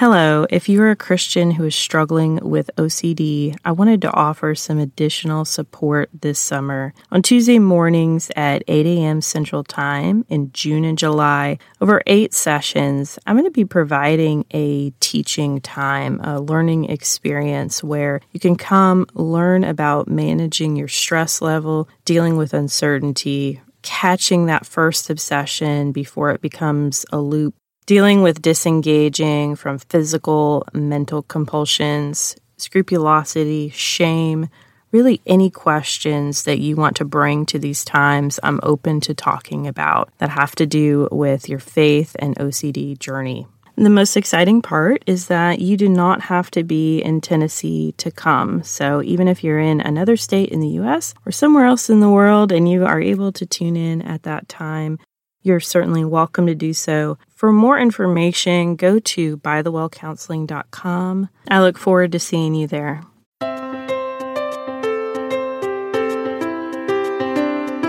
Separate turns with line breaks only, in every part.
Hello, if you're a Christian who is struggling with OCD, I wanted to offer some additional support this summer. On Tuesday mornings at 8 a.m. Central Time in June and July, over eight sessions, I'm going to be providing a teaching time, a learning experience where you can come learn about managing your stress level, dealing with uncertainty, catching that first obsession before it becomes a loop dealing with disengaging from physical, mental compulsions, scrupulosity, shame, really any questions that you want to bring to these times, I'm open to talking about that have to do with your faith and OCD journey. The most exciting part is that you do not have to be in Tennessee to come. So, even if you're in another state in the US or somewhere else in the world and you are able to tune in at that time, you're certainly welcome to do so. For more information, go to bythewellcounseling.com. I look forward to seeing you there.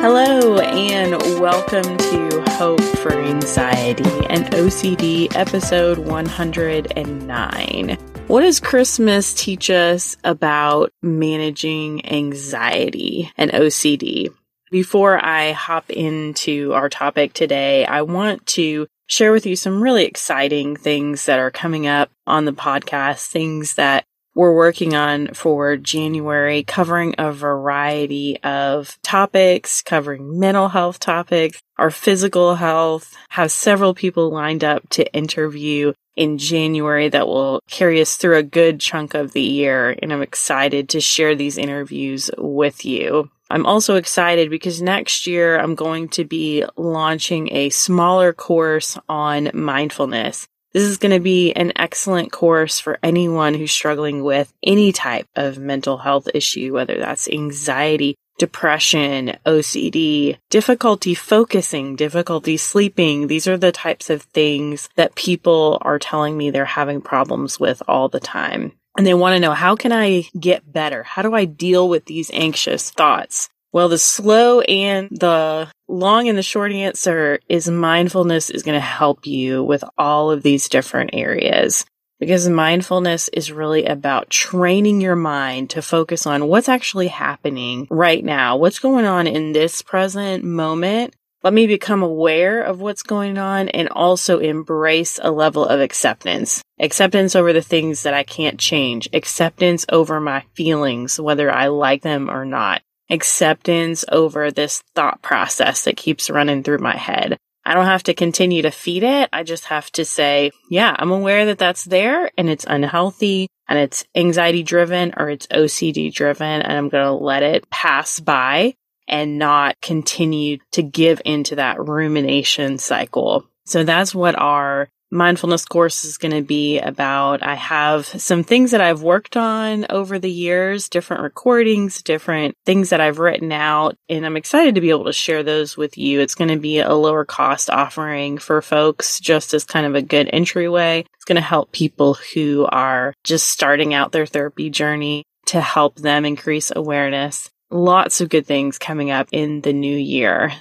Hello, and welcome to Hope for Anxiety and OCD, episode 109. What does Christmas teach us about managing anxiety and OCD? Before I hop into our topic today, I want to share with you some really exciting things that are coming up on the podcast, things that we're working on for January, covering a variety of topics, covering mental health topics, our physical health, have several people lined up to interview in January that will carry us through a good chunk of the year. And I'm excited to share these interviews with you. I'm also excited because next year I'm going to be launching a smaller course on mindfulness. This is going to be an excellent course for anyone who's struggling with any type of mental health issue, whether that's anxiety, depression, OCD, difficulty focusing, difficulty sleeping. These are the types of things that people are telling me they're having problems with all the time and they want to know how can I get better? How do I deal with these anxious thoughts? Well, the slow and the long and the short answer is mindfulness is going to help you with all of these different areas because mindfulness is really about training your mind to focus on what's actually happening right now, what's going on in this present moment, let me become aware of what's going on and also embrace a level of acceptance. Acceptance over the things that I can't change. Acceptance over my feelings, whether I like them or not. Acceptance over this thought process that keeps running through my head. I don't have to continue to feed it. I just have to say, yeah, I'm aware that that's there and it's unhealthy and it's anxiety driven or it's OCD driven and I'm going to let it pass by and not continue to give into that rumination cycle. So that's what our mindfulness course is going to be about. I have some things that I've worked on over the years, different recordings, different things that I've written out, and I'm excited to be able to share those with you. It's going to be a lower cost offering for folks just as kind of a good entryway. It's going to help people who are just starting out their therapy journey to help them increase awareness lots of good things coming up in the new year.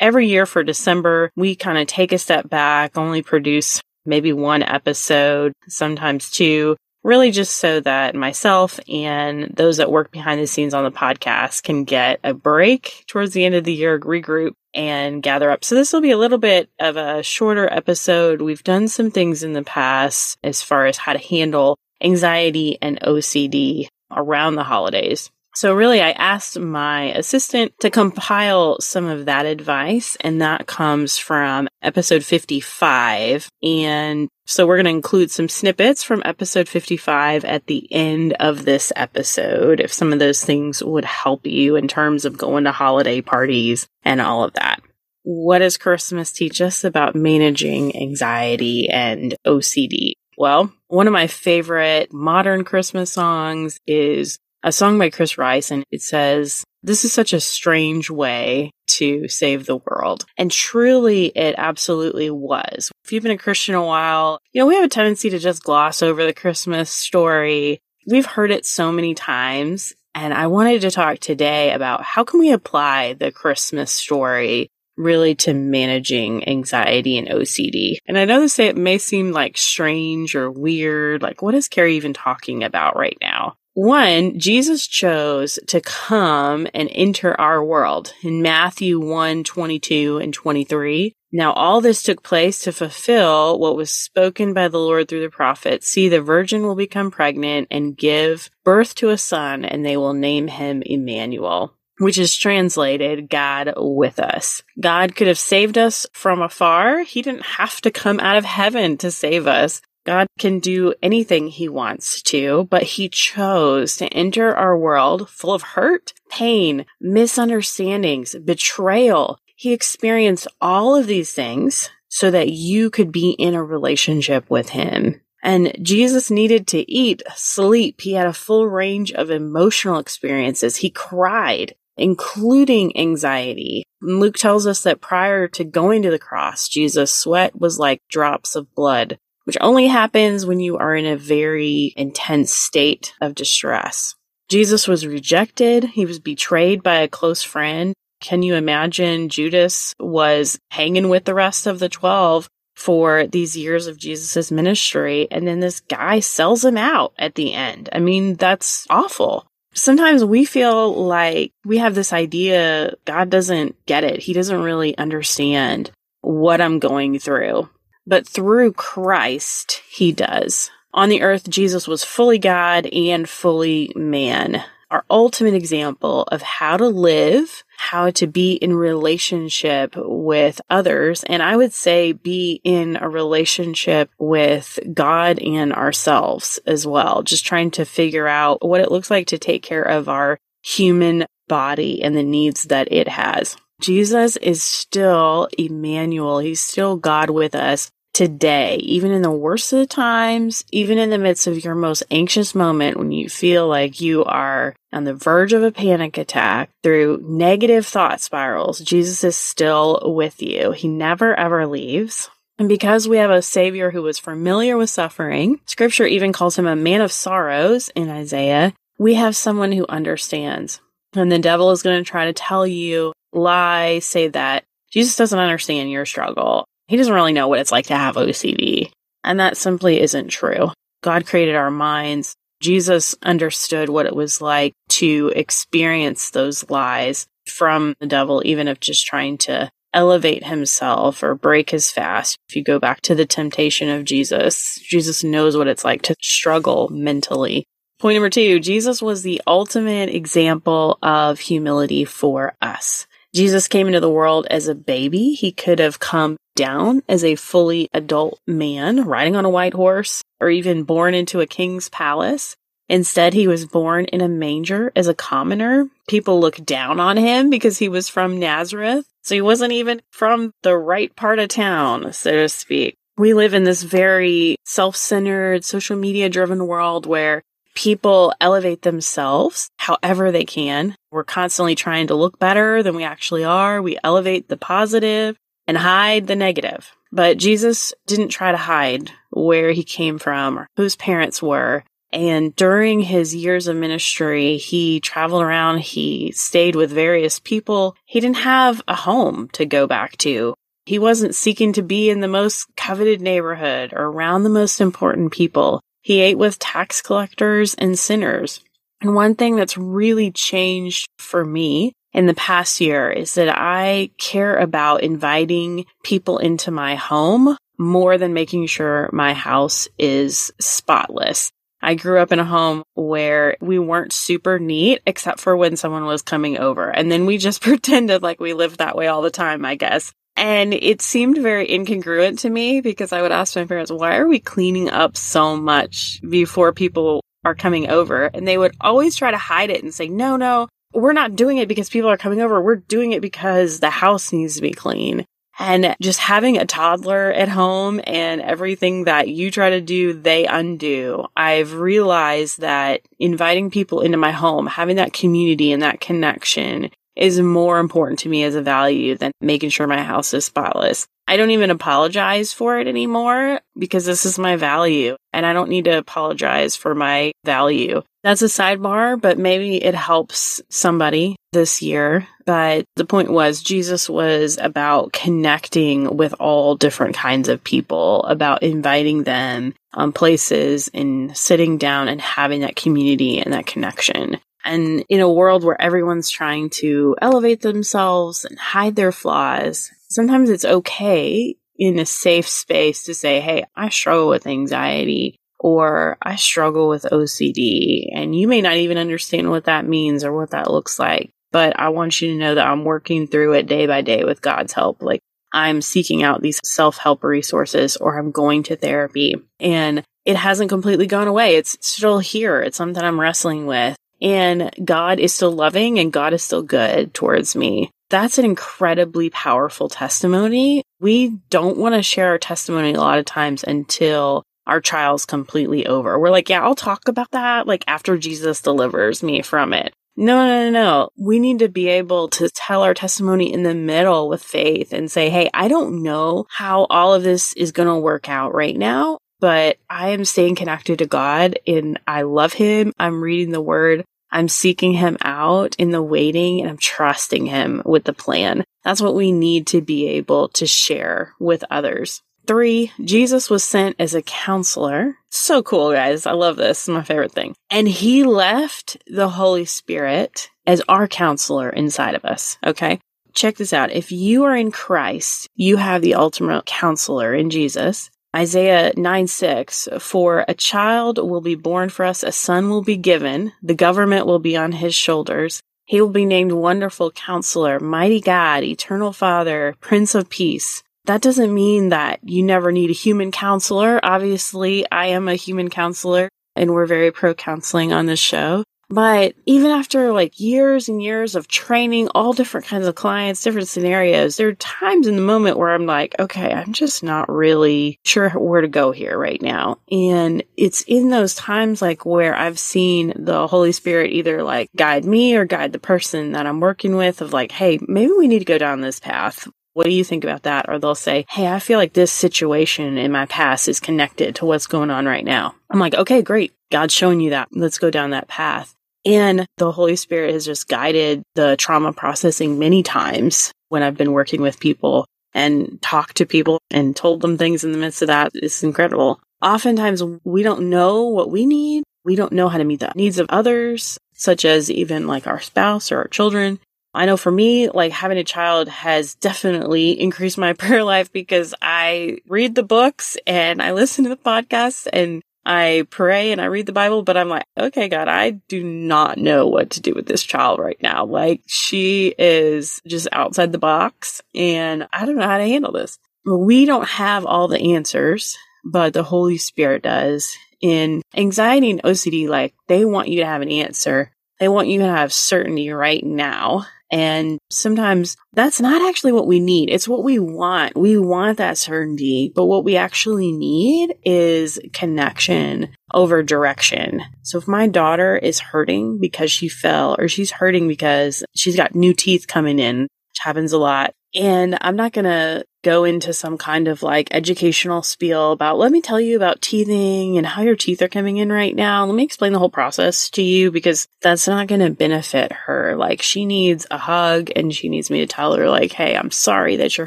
Every year for December, we kind of take a step back, only produce maybe one episode, sometimes two, really just so that myself and those that work behind the scenes on the podcast can get a break towards the end of the year, regroup and gather up. So this will be a little bit of a shorter episode. We've done some things in the past as far as how to handle anxiety and OCD around the holidays. So really, I asked my assistant to compile some of that advice, and that comes from episode 55. And so we're going to include some snippets from episode 55 at the end of this episode, if some of those things would help you in terms of going to holiday parties and all of that. What does Christmas teach us about managing anxiety and OCD? Well, one of my favorite modern Christmas songs is a song by Chris Rice, and it says, This is such a strange way to save the world. And truly, it absolutely was. If you've been a Christian a while, you know, we have a tendency to just gloss over the Christmas story. We've heard it so many times. And I wanted to talk today about how can we apply the Christmas story really to managing anxiety and OCD. And I know this it may seem like strange or weird. Like, what is Carrie even talking about right now? One, Jesus chose to come and enter our world in Matthew 1, 22 and 23. Now all this took place to fulfill what was spoken by the Lord through the prophet. See, the virgin will become pregnant and give birth to a son and they will name him Emmanuel which is translated God with us. God could have saved us from afar. He didn't have to come out of heaven to save us. God can do anything he wants to, but he chose to enter our world full of hurt, pain, misunderstandings, betrayal. He experienced all of these things so that you could be in a relationship with him. And Jesus needed to eat, sleep. He had a full range of emotional experiences. He cried including anxiety. Luke tells us that prior to going to the cross, Jesus' sweat was like drops of blood, which only happens when you are in a very intense state of distress. Jesus was rejected. He was betrayed by a close friend. Can you imagine Judas was hanging with the rest of the 12 for these years of Jesus' ministry, and then this guy sells him out at the end? I mean, that's awful. Sometimes we feel like we have this idea God doesn't get it. He doesn't really understand what I'm going through. But through Christ, he does. On the earth, Jesus was fully God and fully man our ultimate example of how to live, how to be in relationship with others. And I would say be in a relationship with God and ourselves as well. Just trying to figure out what it looks like to take care of our human body and the needs that it has. Jesus is still Emmanuel. He's still God with us today, even in the worst of the times, even in the midst of your most anxious moment when you feel like you are on the verge of a panic attack through negative thought spirals, Jesus is still with you. He never ever leaves. And because we have a savior who was familiar with suffering, scripture even calls him a man of sorrows in Isaiah, we have someone who understands. And the devil is going to try to tell you, lie, say that Jesus doesn't understand your struggle. He doesn't really know what it's like to have OCD. And that simply isn't true. God created our minds. Jesus understood what it was like to experience those lies from the devil, even if just trying to elevate himself or break his fast. If you go back to the temptation of Jesus, Jesus knows what it's like to struggle mentally. Point number two, Jesus was the ultimate example of humility for us. Jesus came into the world as a baby. He could have come down as a fully adult man riding on a white horse or even born into a king's palace. Instead, he was born in a manger as a commoner. People looked down on him because he was from Nazareth. So he wasn't even from the right part of town, so to speak. We live in this very self centered, social media driven world where people elevate themselves however they can. We're constantly trying to look better than we actually are. We elevate the positive and hide the negative. But Jesus didn't try to hide where he came from or whose parents were. And during his years of ministry, he traveled around, he stayed with various people. He didn't have a home to go back to. He wasn't seeking to be in the most coveted neighborhood or around the most important people. He ate with tax collectors and sinners. And one thing that's really changed for me in the past year is that I care about inviting people into my home more than making sure my house is spotless. I grew up in a home where we weren't super neat except for when someone was coming over. And then we just pretended like we lived that way all the time, I guess. And it seemed very incongruent to me because I would ask my parents, why are we cleaning up so much before people are coming over? And they would always try to hide it and say, no, no, we're not doing it because people are coming over. We're doing it because the house needs to be clean. And just having a toddler at home and everything that you try to do, they undo. I've realized that inviting people into my home, having that community and that connection is more important to me as a value than making sure my house is spotless. I don't even apologize for it anymore because this is my value and I don't need to apologize for my value. That's a sidebar, but maybe it helps somebody this year. But the point was Jesus was about connecting with all different kinds of people, about inviting them on places and sitting down and having that community and that connection. And in a world where everyone's trying to elevate themselves and hide their flaws, sometimes it's okay in a safe space to say, Hey, I struggle with anxiety or I struggle with OCD. And you may not even understand what that means or what that looks like. But I want you to know that I'm working through it day by day with God's help. Like I'm seeking out these self help resources or I'm going to therapy and it hasn't completely gone away. It's still here. It's something I'm wrestling with and God is still loving and God is still good towards me. That's an incredibly powerful testimony. We don't want to share our testimony a lot of times until our trial's completely over. We're like, yeah, I'll talk about that like after Jesus delivers me from it. No, no, no, no. We need to be able to tell our testimony in the middle with faith and say, Hey, I don't know how all of this is going to work out right now, but I am staying connected to God and I love him. I'm reading the word. I'm seeking him out in the waiting and I'm trusting him with the plan. That's what we need to be able to share with others. Three, Jesus was sent as a counselor. So cool, guys. I love this. It's my favorite thing. And he left the Holy Spirit as our counselor inside of us. Okay. Check this out. If you are in Christ, you have the ultimate counselor in Jesus. Isaiah 9 6, for a child will be born for us, a son will be given, the government will be on his shoulders. He will be named Wonderful Counselor, Mighty God, Eternal Father, Prince of Peace. That doesn't mean that you never need a human counselor. Obviously, I am a human counselor and we're very pro counseling on this show. But even after like years and years of training all different kinds of clients, different scenarios, there are times in the moment where I'm like, okay, I'm just not really sure where to go here right now. And it's in those times like where I've seen the Holy Spirit either like guide me or guide the person that I'm working with of like, hey, maybe we need to go down this path. What do you think about that? Or they'll say, Hey, I feel like this situation in my past is connected to what's going on right now. I'm like, okay, great. God's showing you that. Let's go down that path. And the Holy Spirit has just guided the trauma processing many times when I've been working with people and talked to people and told them things in the midst of that. It's incredible. Oftentimes we don't know what we need. We don't know how to meet the needs of others, such as even like our spouse or our children. I know for me, like having a child has definitely increased my prayer life because I read the books and I listen to the podcasts and I pray and I read the Bible, but I'm like, okay, God, I do not know what to do with this child right now. Like she is just outside the box and I don't know how to handle this. We don't have all the answers, but the Holy Spirit does. In anxiety and OCD, like they want you to have an answer. They want you to have certainty right now. And sometimes that's not actually what we need. It's what we want. We want that certainty, but what we actually need is connection over direction. So if my daughter is hurting because she fell or she's hurting because she's got new teeth coming in, which happens a lot, and I'm not going to go into some kind of like educational spiel about, let me tell you about teething and how your teeth are coming in right now. Let me explain the whole process to you because that's not going to benefit her. Like she needs a hug and she needs me to tell her like, Hey, I'm sorry that you're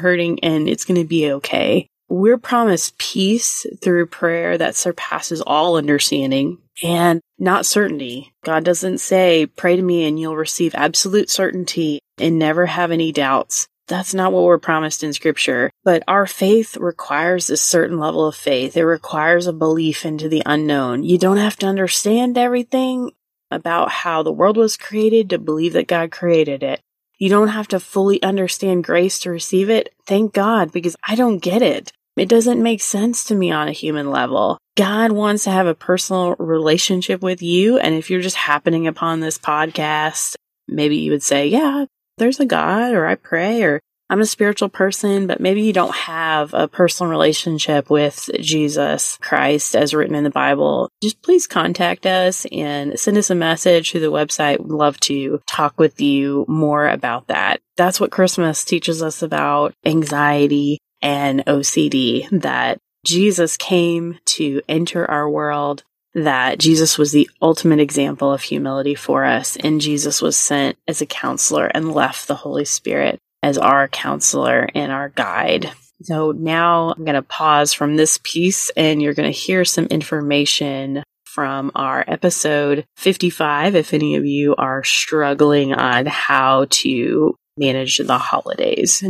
hurting and it's going to be okay. We're promised peace through prayer that surpasses all understanding and not certainty. God doesn't say, pray to me and you'll receive absolute certainty and never have any doubts. That's not what we're promised in scripture. But our faith requires a certain level of faith. It requires a belief into the unknown. You don't have to understand everything about how the world was created to believe that God created it. You don't have to fully understand grace to receive it. Thank God, because I don't get it. It doesn't make sense to me on a human level. God wants to have a personal relationship with you. And if you're just happening upon this podcast, maybe you would say, yeah, there's a God or I pray or I'm a spiritual person, but maybe you don't have a personal relationship with Jesus Christ as written in the Bible, just please contact us and send us a message through the website. We'd love to talk with you more about that. That's what Christmas teaches us about anxiety and OCD, that Jesus came to enter our world that Jesus was the ultimate example of humility for us, and Jesus was sent as a counselor and left the Holy Spirit as our counselor and our guide. So now I'm going to pause from this piece and you're going to hear some information from our episode 55 if any of you are struggling on how to manage the holidays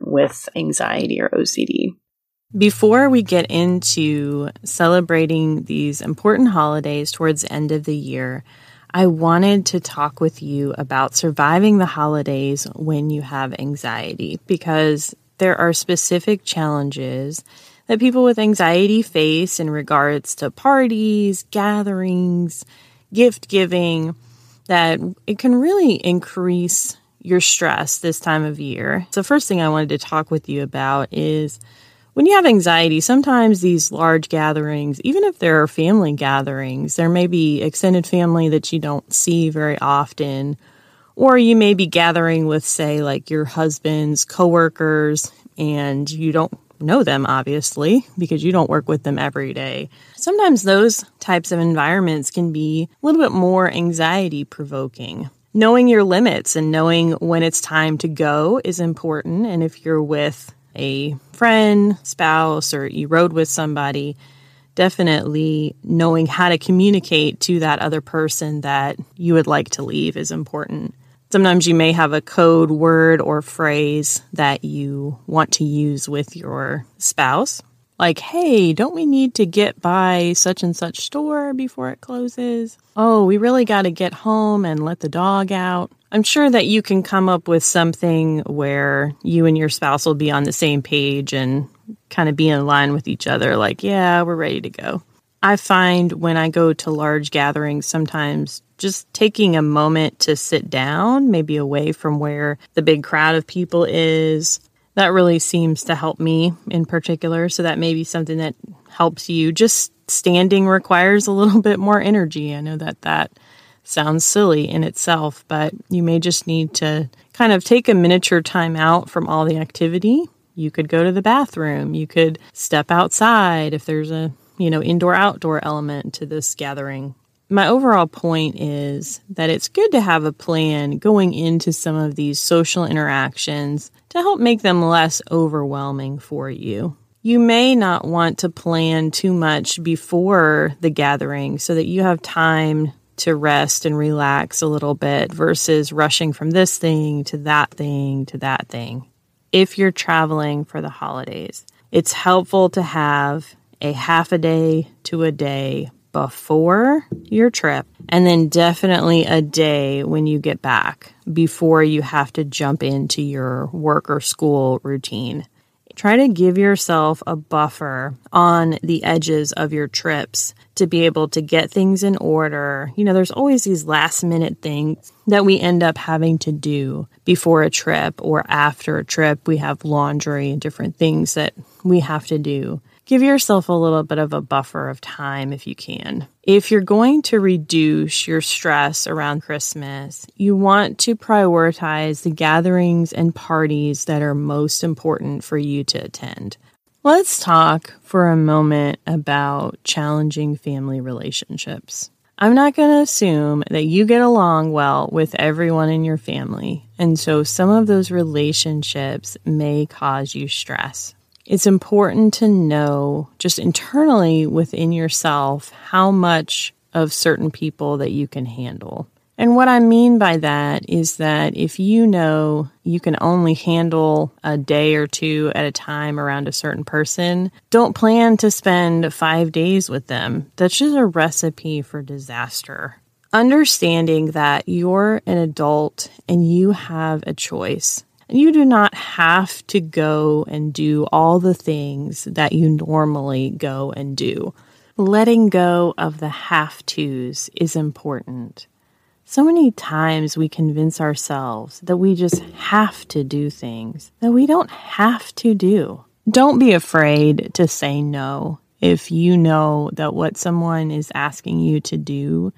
with anxiety or OCD.
Before we get into celebrating these important holidays towards the end of the year, I wanted to talk with you about surviving the holidays when you have anxiety because there are specific challenges that people with anxiety face in regards to parties, gatherings, gift giving, that it can really increase your stress this time of year. So, first thing I wanted to talk with you about is when you have anxiety, sometimes these large gatherings, even if there are family gatherings, there may be extended family that you don't see very often, or you may be gathering with, say, like your husband's coworkers, and you don't know them, obviously, because you don't work with them every day. Sometimes those types of environments can be a little bit more anxiety provoking. Knowing your limits and knowing when it's time to go is important. And if you're with a friend, spouse, or you rode with somebody, definitely knowing how to communicate to that other person that you would like to leave is important. Sometimes you may have a code word or phrase that you want to use with your spouse. Like, hey, don't we need to get by such and such store before it closes? Oh, we really got to get home and let the dog out. I'm sure that you can come up with something where you and your spouse will be on the same page and kind of be in line with each other, like, yeah, we're ready to go. I find when I go to large gatherings, sometimes just taking a moment to sit down, maybe away from where the big crowd of people is, that really seems to help me in particular. So that may be something that helps you. Just standing requires a little bit more energy. I know that that sounds silly in itself, but you may just need to kind of take a miniature time out from all the activity. You could go to the bathroom, you could step outside if there's a, you know, indoor outdoor element to this gathering. My overall point is that it's good to have a plan going into some of these social interactions to help make them less overwhelming for you. You may not want to plan too much before the gathering so that you have time to rest and relax a little bit versus rushing from this thing to that thing to that thing. If you're traveling for the holidays, it's helpful to have a half a day to a day before your trip, and then definitely a day when you get back before you have to jump into your work or school routine. Try to give yourself a buffer on the edges of your trips to be able to get things in order. You know, there's always these last minute things that we end up having to do before a trip or after a trip. We have laundry and different things that we have to do. Give yourself a little bit of a buffer of time if you can. If you're going to reduce your stress around Christmas, you want to prioritize the gatherings and parties that are most important for you to attend. Let's talk for a moment about challenging family relationships. I'm not going to assume that you get along well with everyone in your family, and so some of those relationships may cause you stress. It's important to know just internally within yourself how much of certain people that you can handle. And what I mean by that is that if you know you can only handle a day or two at a time around a certain person, don't plan to spend five days with them. That's just a recipe for disaster. Understanding that you're an adult and you have a choice. You do not have to go and do all the things that you normally go and do. Letting go of the have tos is important So many times we convince ourselves that we just have to do things that we don't have to do. Don't be afraid to say no if you know that what someone is asking you to do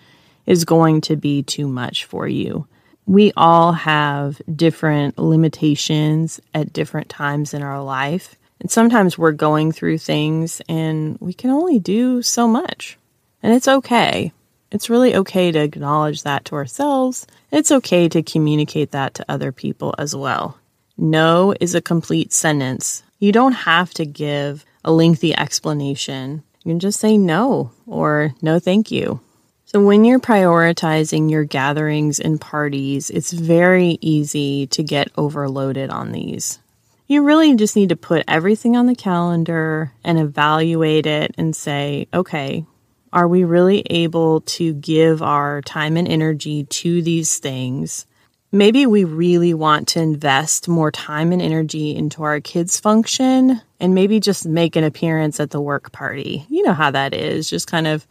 is going to be too much for you. We all have different limitations at different times in our life. And sometimes we're going through things and we can only do so much. And it's okay. It's really okay to acknowledge that to ourselves. It's okay to communicate that to other people as well. No is a complete sentence. You don't have to give a lengthy explanation. You can just say no or no thank you. So, when you're prioritizing your gatherings and parties, it's very easy to get overloaded on these. You really just need to put everything on the calendar and evaluate it and say, okay, are we really able to give our time and energy to these things? Maybe we really want to invest more time and energy into our kids' function and maybe just make an appearance at the work party. You know how that is. Just kind of,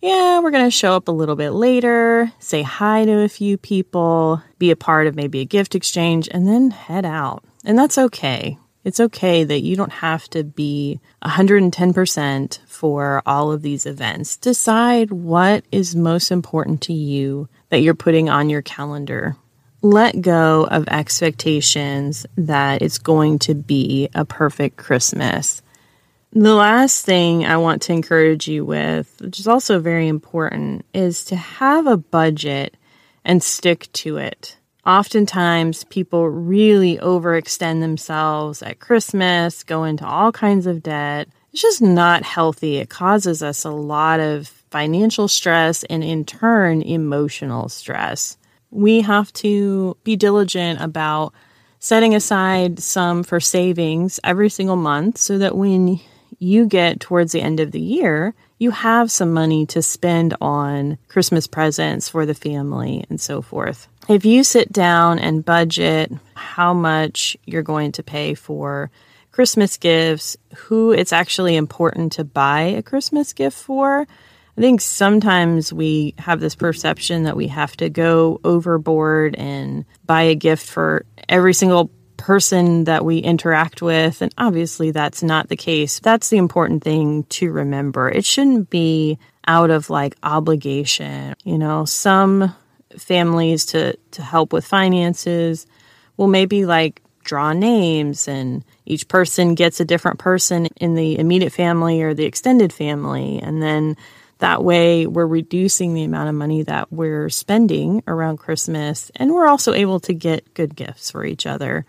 yeah, we're going to show up a little bit later, say hi to a few people, be a part of maybe a gift exchange, and then head out. And that's okay. It's okay that you don't have to be 110% for all of these events. Decide what is most important to you that you're putting on your calendar. Let go of expectations that it's going to be a perfect Christmas. The last thing I want to encourage you with, which is also very important, is to have a budget and stick to it. Oftentimes, people really overextend themselves at Christmas, go into all kinds of debt. It's just not healthy. It causes us a lot of financial stress and, in turn, emotional stress. We have to be diligent about setting aside some for savings every single month so that when you get towards the end of the year, you have some money to spend on Christmas presents for the family and so forth. If you sit down and budget how much you're going to pay for Christmas gifts, who it's actually important to buy a Christmas gift for, I think sometimes we have this perception that we have to go overboard and buy a gift for every single person that we interact with. And obviously, that's not the case. That's the important thing to remember. It shouldn't be out of like obligation. You know, some families to to help with finances will maybe like draw names and each person gets a different person in the immediate family or the extended family and then that way we're reducing the amount of money that we're spending around Christmas and we're also able to get good gifts for each other.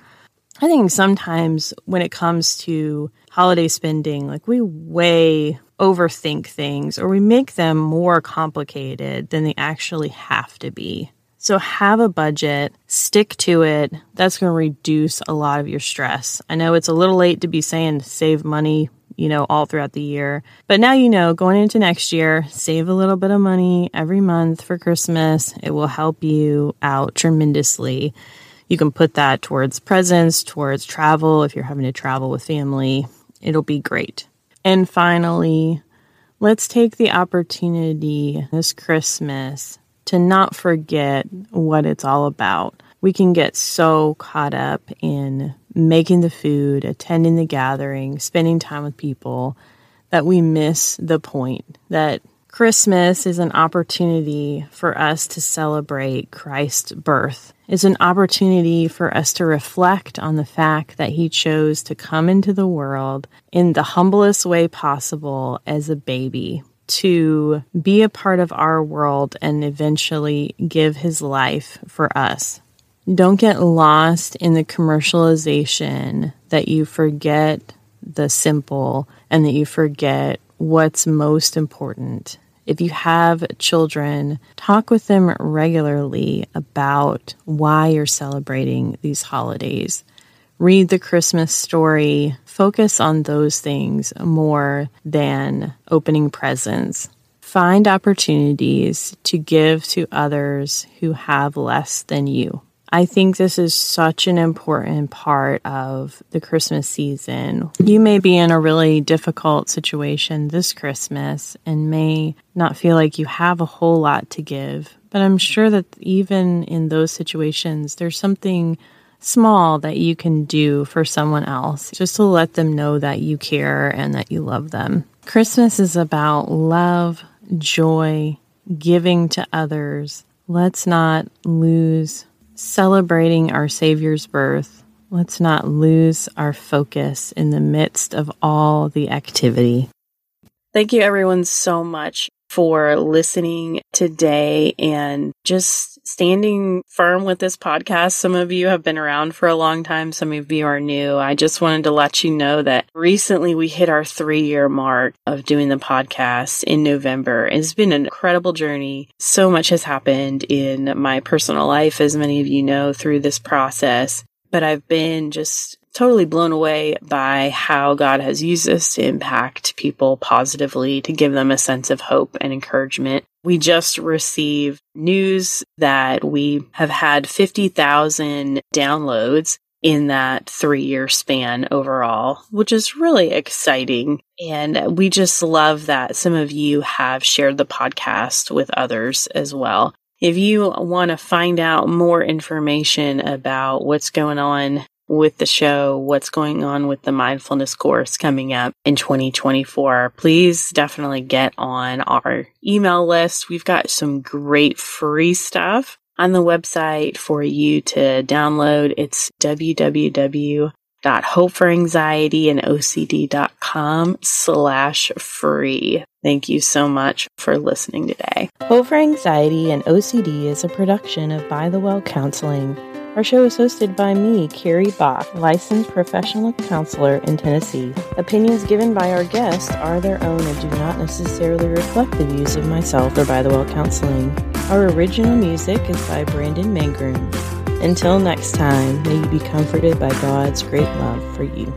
I think sometimes when it comes to holiday spending, like we way overthink things or we make them more complicated than they actually have to be. So have a budget, stick to it. That's going to reduce a lot of your stress. I know it's a little late to be saying save money, you know, all throughout the year. But now you know going into next year, save a little bit of money every month for Christmas. It will help you out tremendously. You can put that towards presents, towards travel if you're having to travel with family. It'll be great. And finally, let's take the opportunity this Christmas to not forget what it's all about. We can get so caught up in making the food, attending the gathering, spending time with people that we miss the point that Christmas is an opportunity for us to celebrate Christ's birth. It's an opportunity for us to reflect on the fact that he chose to come into the world in the humblest way possible as a baby, to be a part of our world and eventually give his life for us. Don't get lost in the commercialization that you forget the simple and that you forget what's most important. If you have children, talk with them regularly about why you're celebrating these holidays. Read the Christmas story, focus on those things more than opening presents. Find opportunities to give to others who have less than you. I think this is such an important part of the Christmas season. You may be in a really difficult situation this Christmas and may not feel like you have a whole lot to give, but I'm sure that even in those situations, there's something small that you can do for someone else just to let them know that you care and that you love them. Christmas is about love, joy, giving to others. Let's not lose celebrating our Savior's birth, let's not lose our focus in the midst of all the activity.
Thank you, everyone, so much for listening today and just standing firm with this podcast. Some of you have been around for a long time. Some of you are new. I just wanted to let you know that recently we hit our three year mark of doing the podcast in November. It's been an incredible journey. So much has happened in my personal life, as many of you know, through this process. But I've been just totally blown away by how God has used this to impact people positively, to give them a sense of hope and encouragement. We just received news that we have had 50,000 downloads in that three year span overall, which is really exciting. And we just love that some of you have shared the podcast with others as well. If you want to find out more information about what's going on with the show, what's going on with the mindfulness course coming up in 2024, please definitely get on our email list. We've got some great free stuff on the website for you to download. It's www.hopeforanxietyandocd.com slash free. Thank you so much for listening today.
Hope for Anxiety and OCD is a production of By the Well Counseling. Our show is hosted by me, Carrie Bock, licensed professional counselor in Tennessee. Opinions given by our guests are their own and do not necessarily reflect the views of myself or By the Well Counseling. Our original music is by Brandon Mangroom. Until next time, may you be comforted by God's great love for you.